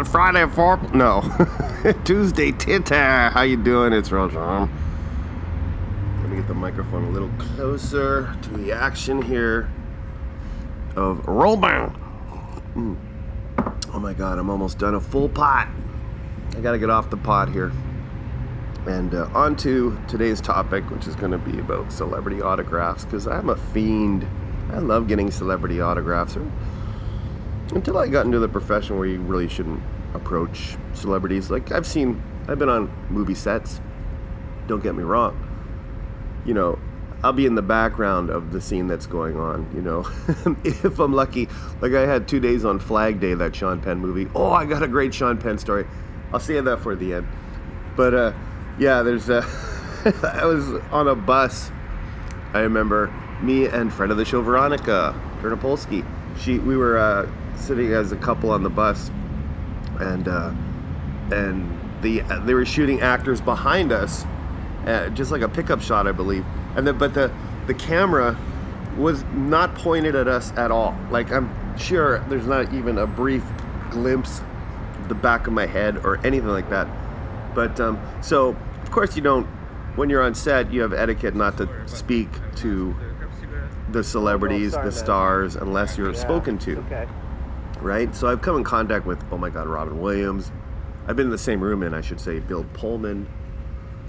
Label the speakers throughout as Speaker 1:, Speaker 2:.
Speaker 1: It's Friday four. No, Tuesday titter. How you doing? It's Roger. Let me get the microphone a little closer to the action here of rollbound. Mm. Oh my God, I'm almost done a full pot. I gotta get off the pot here. And uh, on to today's topic, which is going to be about celebrity autographs, because I'm a fiend. I love getting celebrity autographs. Until I got into the profession where you really shouldn't approach celebrities. Like, I've seen, I've been on movie sets. Don't get me wrong. You know, I'll be in the background of the scene that's going on, you know. if I'm lucky, like I had two days on Flag Day, that Sean Penn movie. Oh, I got a great Sean Penn story. I'll save that for the end. But, uh, yeah, there's I was on a bus. I remember me and friend of the show Veronica Turnopolsky. She we were uh, sitting as a couple on the bus, and uh, and the they were shooting actors behind us, uh, just like a pickup shot, I believe. And the, but the the camera was not pointed at us at all. Like I'm sure there's not even a brief glimpse of the back of my head or anything like that. But um, so, of course, you don't. When you're on set, you have etiquette not to speak to the celebrities, the stars, unless you're spoken to. Right. So I've come in contact with, oh my God, Robin Williams. I've been in the same room, and I should say, Bill Pullman.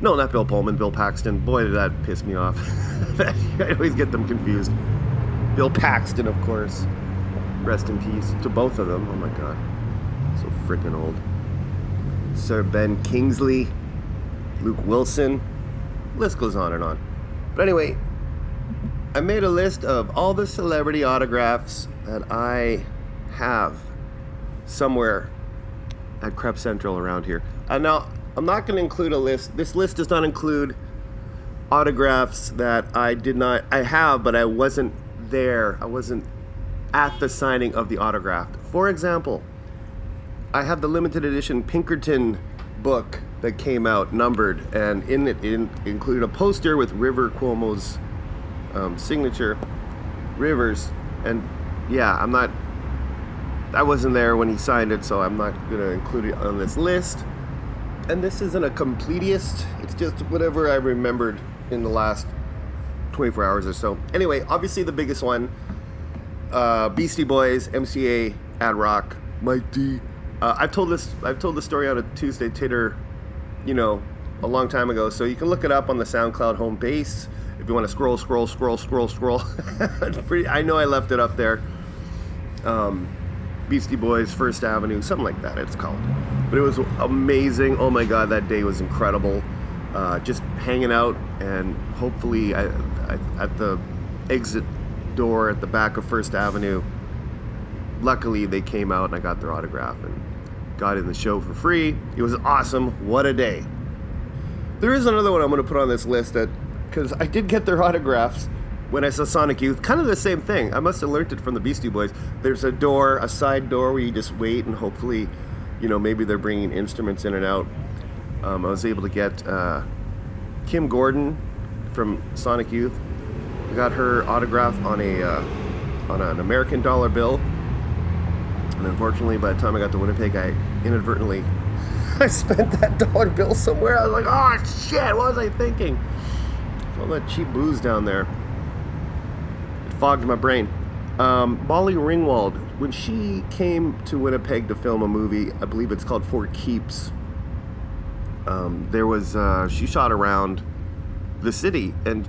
Speaker 1: No, not Bill Pullman. Bill Paxton. Boy, did that piss me off. I always get them confused. Bill Paxton, of course. Rest in peace to both of them. Oh my God, so freaking old. Sir Ben Kingsley, Luke Wilson. List goes on and on. But anyway, I made a list of all the celebrity autographs that I have somewhere at Crep Central around here. And now, I'm not going to include a list. This list does not include autographs that I did not, I have, but I wasn't there. I wasn't at the signing of the autograph. For example, I have the limited edition Pinkerton book that came out, numbered, and in it, it included a poster with River Cuomo's um, signature, Rivers, and yeah, I'm not. I wasn't there when he signed it, so I'm not gonna include it on this list. And this isn't a completist; it's just whatever I remembered in the last 24 hours or so. Anyway, obviously the biggest one, uh, Beastie Boys, MCA, Ad Rock, Mike D. Uh, I've told this. I've told the story on a Tuesday Titter, you know, a long time ago. So you can look it up on the SoundCloud home base if you want to scroll, scroll, scroll, scroll, scroll. I know I left it up there. Um, Beastie Boys, First Avenue, something like that. It's called. But it was amazing. Oh my God, that day was incredible. Uh, just hanging out and hopefully I, I, at the exit door at the back of First Avenue. Luckily, they came out and I got their autograph and got in the show for free. It was awesome. What a day. There is another one I'm going to put on this list that, because I did get their autographs when I saw Sonic Youth. Kind of the same thing. I must have learned it from the Beastie Boys. There's a door, a side door where you just wait and hopefully, you know, maybe they're bringing instruments in and out. Um, I was able to get uh, Kim Gordon from Sonic Youth. I got her autograph on a uh, on an American dollar bill. And unfortunately, by the time I got to Winnipeg, I inadvertently I spent that dollar bill somewhere. I was like, oh shit, what was I thinking? All that cheap booze down there. Fogged my brain. Um, Molly Ringwald, when she came to Winnipeg to film a movie, I believe it's called For Keeps. Um, there was uh, she shot around the city, and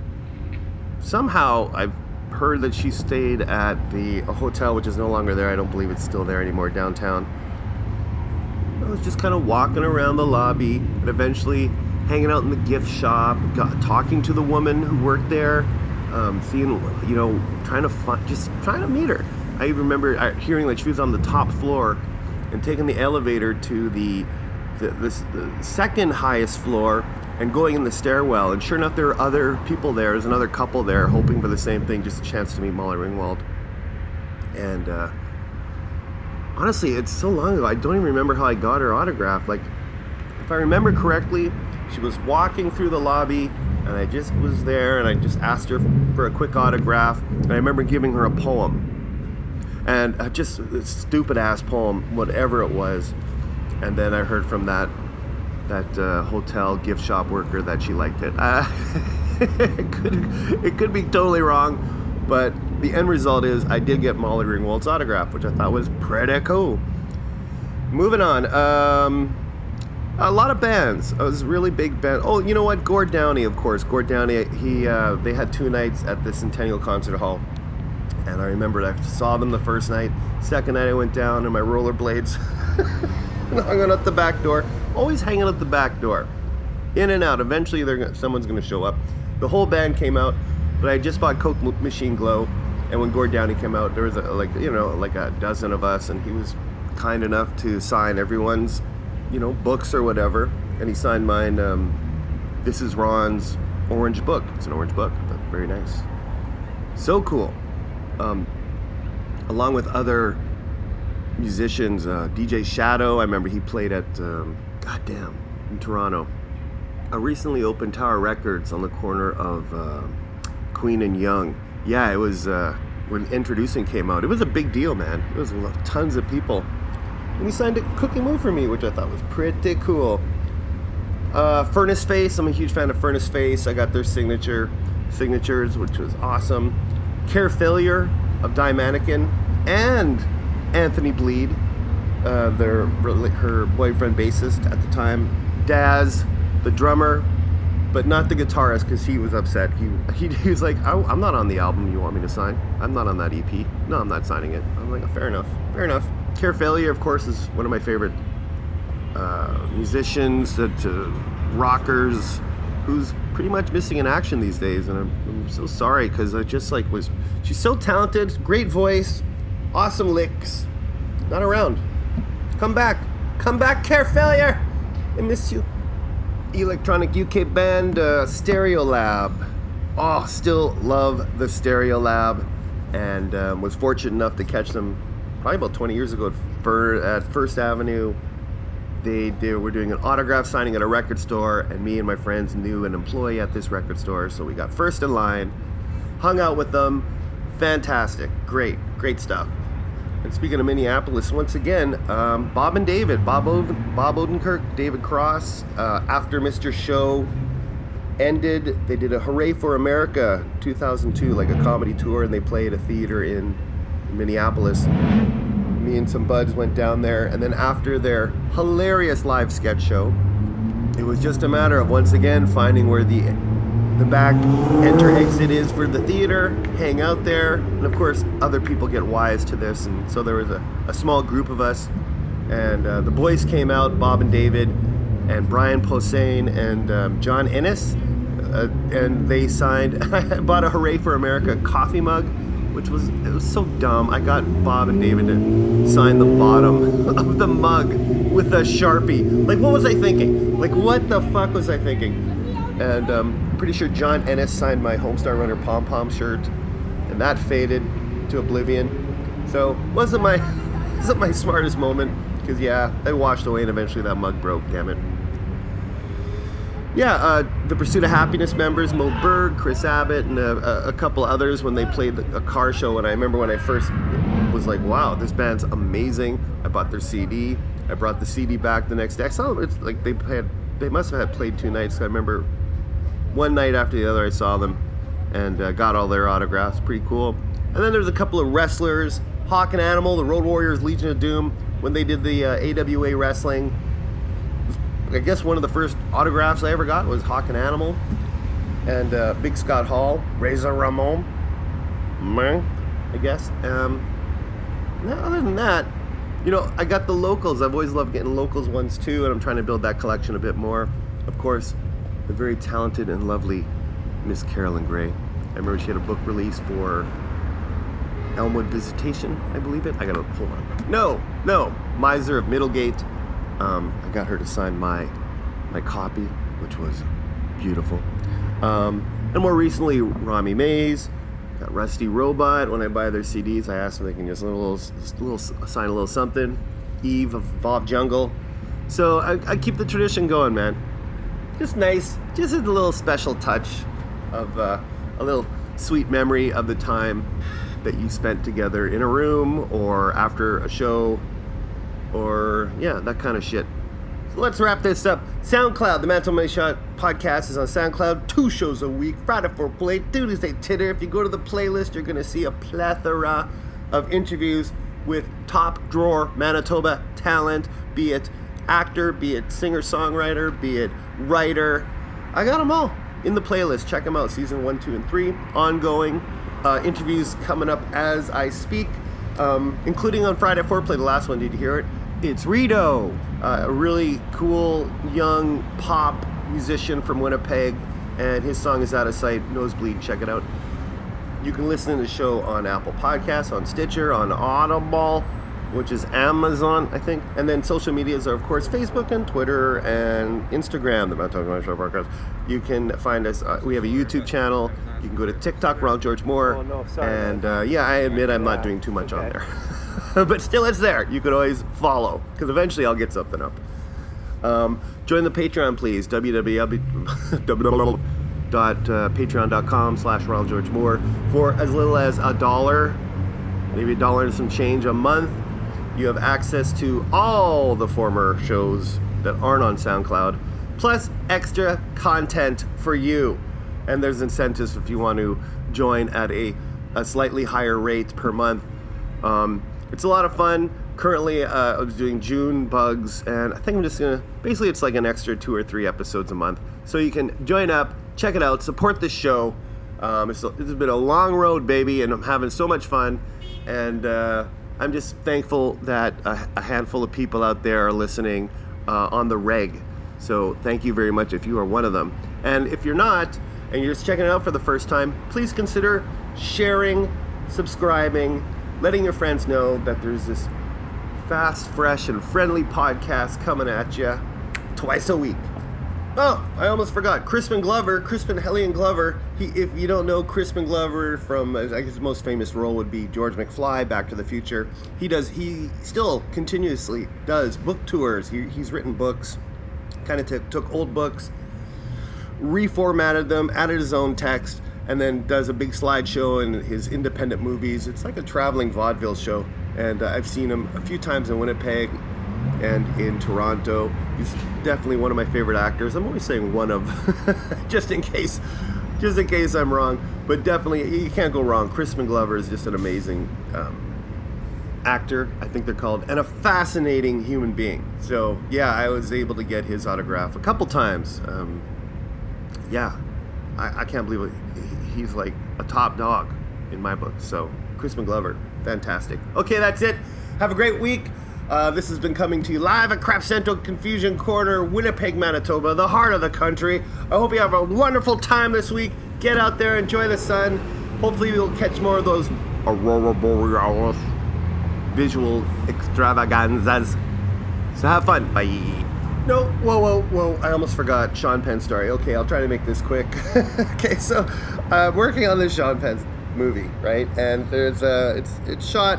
Speaker 1: somehow I've heard that she stayed at the hotel, which is no longer there. I don't believe it's still there anymore downtown. I was just kind of walking around the lobby and eventually hanging out in the gift shop, got, talking to the woman who worked there, um, seeing, you know, trying to find, just trying to meet her. I remember uh, hearing that she was on the top floor and taking the elevator to the, the, this, the second highest floor and going in the stairwell. And sure enough, there were other people there. There's another couple there hoping for the same thing, just a chance to meet Molly Ringwald. And uh, honestly, it's so long ago. I don't even remember how I got her autograph. Like, if I remember correctly, she was walking through the lobby, and I just was there, and I just asked her for a quick autograph. And I remember giving her a poem. and uh, just a stupid ass poem, whatever it was. And then I heard from that that uh, hotel gift shop worker that she liked it. Uh, it could it could be totally wrong, but the end result is I did get Molly Ringwald's autograph, which I thought was pretty cool. Moving on. Um, a lot of bands. It was a really big band. Oh, you know what? Gord Downie, of course. Gord Downie. He uh, they had two nights at the Centennial Concert Hall, and I remember I saw them the first night. Second night I went down in my rollerblades, hung out the back door. Always hanging at the back door, in and out. Eventually, they're someone's going to show up. The whole band came out, but I just bought Coke Machine Glow, and when Gord Downie came out, there was a, like you know like a dozen of us, and he was kind enough to sign everyone's you know, books or whatever, and he signed mine. Um, this is Ron's orange book. It's an orange book. Very nice. So cool. Um, along with other musicians, uh, DJ Shadow. I remember he played at um, goddamn in Toronto. A recently opened Tower Records on the corner of uh, Queen and Yonge. Yeah, it was uh, when Endtroducing came out. It was a big deal, man. It was tons of people and he signed a Cookie move for me, which I thought was pretty cool. Uh, Furnace Face, I'm a huge fan of Furnace Face. I got their signature signatures, which was awesome. Care Failure of Die Mannequin and Anthony Bleed, uh, their her boyfriend bassist at the time. Daz, the drummer, but not the guitarist because he was upset. He, he, he was like, I'm not on the album you want me to sign. I'm not on that EP. No, I'm not signing it. I'm like, fair enough, fair enough. Care Failure, of course, is one of my favorite uh, musicians, that, uh, rockers, who's pretty much missing in action these days, and I'm, I'm so sorry because I just like was. She's so talented, great voice, awesome licks. Not around. Come back, come back, Care Failure. I miss you. Electronic UK band uh, Stereolab. Oh, still love the Stereolab, and um, was fortunate enough to catch them probably about 20 years ago at, at First Avenue. They, they were doing an autograph signing at a record store, and me and my friends knew an employee at this record store, so we got first in line, hung out with them. Fantastic, great, great stuff. And speaking of Minneapolis, once again, um, Bob and David, Bob, Bob Odenkirk, David Cross, uh, after Mr. Show ended, they did a Hooray for America 2002, like a comedy tour, and they played a theater in Minneapolis. Me and some buds went down there, and then after their hilarious live sketch show, it was just a matter of once again finding where the the back enter exit is for the theater, hang out there, and of course other people get wise to this, and so there was a, a small group of us, and uh, the boys came out, Bob and David, and Brian Posehn and um, John Ennis, uh, and they signed. I bought a Hooray for America coffee mug which was it was so dumb. I got Bob and David to sign the bottom of the mug with a sharpie. Like, what was I thinking? Like, what the fuck was I thinking? And um, pretty sure John Ennis signed my Homestar Runner pom pom shirt, and that faded to oblivion. So wasn't my wasn't my smartest moment because yeah, I washed away and eventually that mug broke. Damn it yeah, uh, the Pursuit of Happiness members, Moe Berg, Kris Abbott, and a, a couple others when they played a car show. And I remember when I first was like, wow, this band's amazing. I bought their CD. I brought the CD back the next day. I saw them. It's like they had, they must have had played two nights. I remember one night after the other, I saw them and uh, got all their autographs. Pretty cool. And then there's a couple of wrestlers, Hawk and Animal, the Road Warriors, Legion of Doom, when they did the uh, AWA wrestling I guess one of the first autographs I ever got was Hawk and Animal and uh, Big Scott Hall, Razor Ramon, I guess. Um, other than that, you know, I got the locals. I've always loved getting locals ones too, and I'm trying to build that collection a bit more. Of course, the very talented and lovely Miss Carolyn Gray. I remember she had a book release for Elmwood Visitation, I believe it. I gotta hold on. No, no, Miser of Middlegate um, I got her to sign my my copy, which was beautiful. Um, and more recently, Rami Mays, got Rusty Robot. When I buy their CDs, I ask them if they can just little, just little sign a little something. Eve of Evolve Jungle. So I, I, keep the tradition going, man. Just nice, just a little special touch of uh, a little sweet memory of the time that you spent together in a room or after a show or yeah, that kind of shit. So let's wrap this up. SoundCloud, the Manitoba Money Shot podcast is on SoundCloud. Two shows a week. Friday Foreplay, Tuesday titter. If you go to the playlist, you're gonna see a plethora of interviews with top drawer Manitoba talent, be it actor, be it singer songwriter, be it writer. I got them all in the playlist. Check them out. Season one, two, and three. Ongoing uh, interviews coming up as I speak, um, including on Friday Foreplay, the last one. Did you hear it? It's Rito, uh, a really cool young pop musician from Winnipeg, and his song is out of sight. Nosebleed, check it out. You can listen to the show on Apple Podcasts, on Stitcher, on Audible, which is Amazon, I think. And then social medias are, of course, Facebook and Twitter and Instagram, the Manitoba Money Shot podcast. You can find us, uh, we have a YouTube channel. You can go to TikTok, Ronald George Moore.
Speaker 2: Oh, no, sorry.
Speaker 1: and uh, yeah, I admit I'm not doing too much on there. but still, it's there. You could always follow, because eventually I'll get something up. Um, join the Patreon, please. www.patreon.com slash Ronald George Moore. For as little as a dollar, maybe a dollar and some change a month, you have access to all the former shows that aren't on SoundCloud, plus extra content for you. And there's incentives if you want to join at a, a slightly higher rate per month. Um, it's a lot of fun. Currently, uh, I was doing June bugs, and I think I'm just gonna basically it's like an extra two or three episodes a month. So you can join up, check it out, support the show. Um, it's, it's been a long road, baby, and I'm having so much fun. And uh, I'm just thankful that a, a handful of people out there are listening uh, on the reg. So thank you very much if you are one of them. And if you're not, and you're just checking it out for the first time, please consider sharing, subscribing, letting your friends know that there's this fast, fresh, and friendly podcast coming at you twice a week. Oh, I almost forgot. Crispin Glover, Crispin Hellion Glover. He, if you don't know Crispin Glover from, I guess his most famous role would be George McFly, Back to the Future. He does. He still continuously does book tours. He, he's written books. Kind of t- took old books, reformatted them, added his own text, and then does a big slideshow in his independent movies. It's like a traveling vaudeville show. And uh, I've seen him a few times in Winnipeg and in Toronto. He's definitely one of my favorite actors. I'm always saying one of, just in case, just in case I'm wrong. But definitely, you can't go wrong. Crispin Glover is just an amazing um, actor, I think they're called, and a fascinating human being. So yeah, I was able to get his autograph a couple times. Um, yeah, I, I can't believe it. He's like a top dog in my book. So Crispin Glover, fantastic. Okay, that's it. Have a great week. Uh, this has been coming to you live at Crap Central Confusion Corner, Winnipeg, Manitoba, the heart of the country. I hope you have a wonderful time this week. Get out there, enjoy the sun. Hopefully, you'll catch more of those aurora borealis visual extravaganzas. So have fun. Bye. No, whoa, whoa, whoa! I almost forgot Sean Penn story. Okay, I'll try to make this quick. okay, so I'm working on this Sean Penn movie, right? And there's a it's it's shot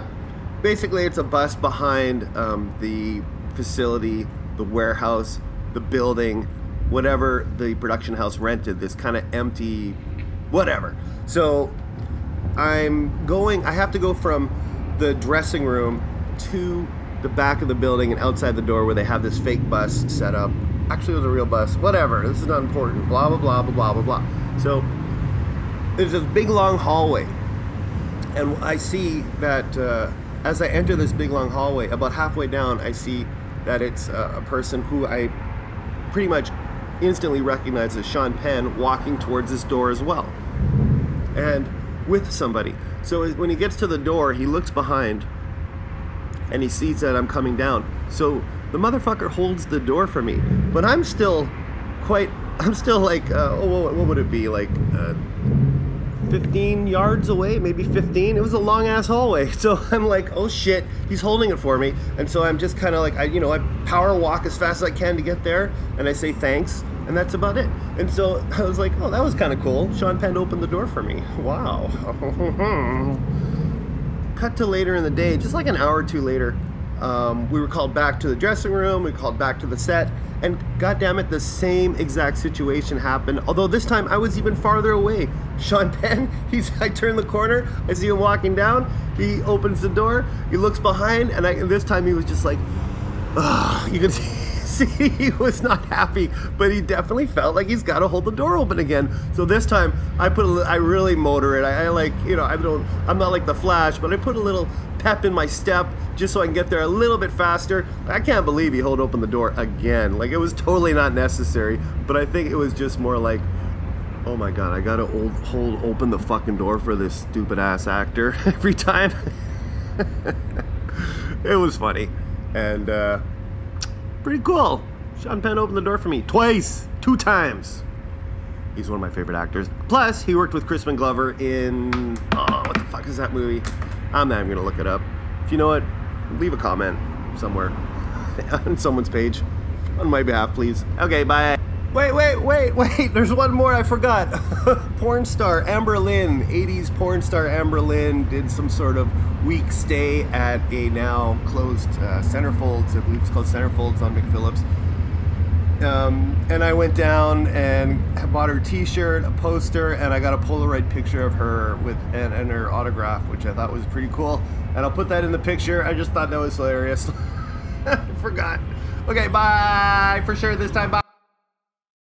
Speaker 1: basically it's a bus behind um, the facility, the warehouse, the building, whatever the production house rented. This kind of empty, whatever. So I'm going. I have to go from the dressing room to the back of the building and outside the door where they have this fake bus set up. Actually, it was a real bus. Whatever. This is not important. Blah blah blah blah blah blah blah. So there's this big long hallway, and I see that uh, as I enter this big long hallway, about halfway down, I see that it's uh, a person who I pretty much instantly recognize as Sean Penn walking towards this door as well, and with somebody. So when he gets to the door, he looks behind and he sees that I'm coming down. So the motherfucker holds the door for me, but I'm still quite. I'm still like, uh, oh, what would it be like? Uh, 15 yards away, maybe 15. It was a long ass hallway. So I'm like, oh shit, he's holding it for me. And so I'm just kind of like, I, you know, I power walk as fast as I can to get there, and I say thanks, and that's about it. And so I was like, oh, that was kind of cool. Sean Penn opened the door for me. Wow. Cut to later in the day, just like an hour or two later. Um, we were called back to the dressing room. We called back to the set, and God damn it, the same exact situation happened. Although this time I was even farther away. Sean Penn, he's I turn the corner, I see him walking down. He opens the door. He looks behind, and, I, and this time he was just like, Ugh. you can see. See, he was not happy, but he definitely felt like he's got to hold the door open again. So this time, I put, a, I really motor it. I, I like, you know, I don't, I'm not like the Flash, but I put a little pep in my step just so I can get there a little bit faster. I can't believe he hold open the door again. Like it was totally not necessary, but I think it was just more like, oh my god, I gotta hold, hold open the fucking door for this stupid ass actor every time. it was funny and uh, pretty cool. Sean Penn opened the door for me twice, two times. He's one of my favorite actors. Plus, he worked with Crispin Glover in oh, what the fuck is that movie? I'm not even gonna look it up. If you know it, leave a comment somewhere on someone's page on my behalf, please. Okay, bye. Wait, wait, wait, wait. There's one more I forgot. porn star Amber Lynn, 80s porn star Amber Lynn, did some sort of week stay at a now closed uh, Centerfolds. I believe it's called Centerfolds on McPhillips. Um, and I went down and bought her T-shirt, a poster, and I got a Polaroid picture of her with and, and her autograph, which I thought was pretty cool. And I'll put that in the picture. I just thought that was hilarious. I forgot. Okay, bye for sure this time. Bye.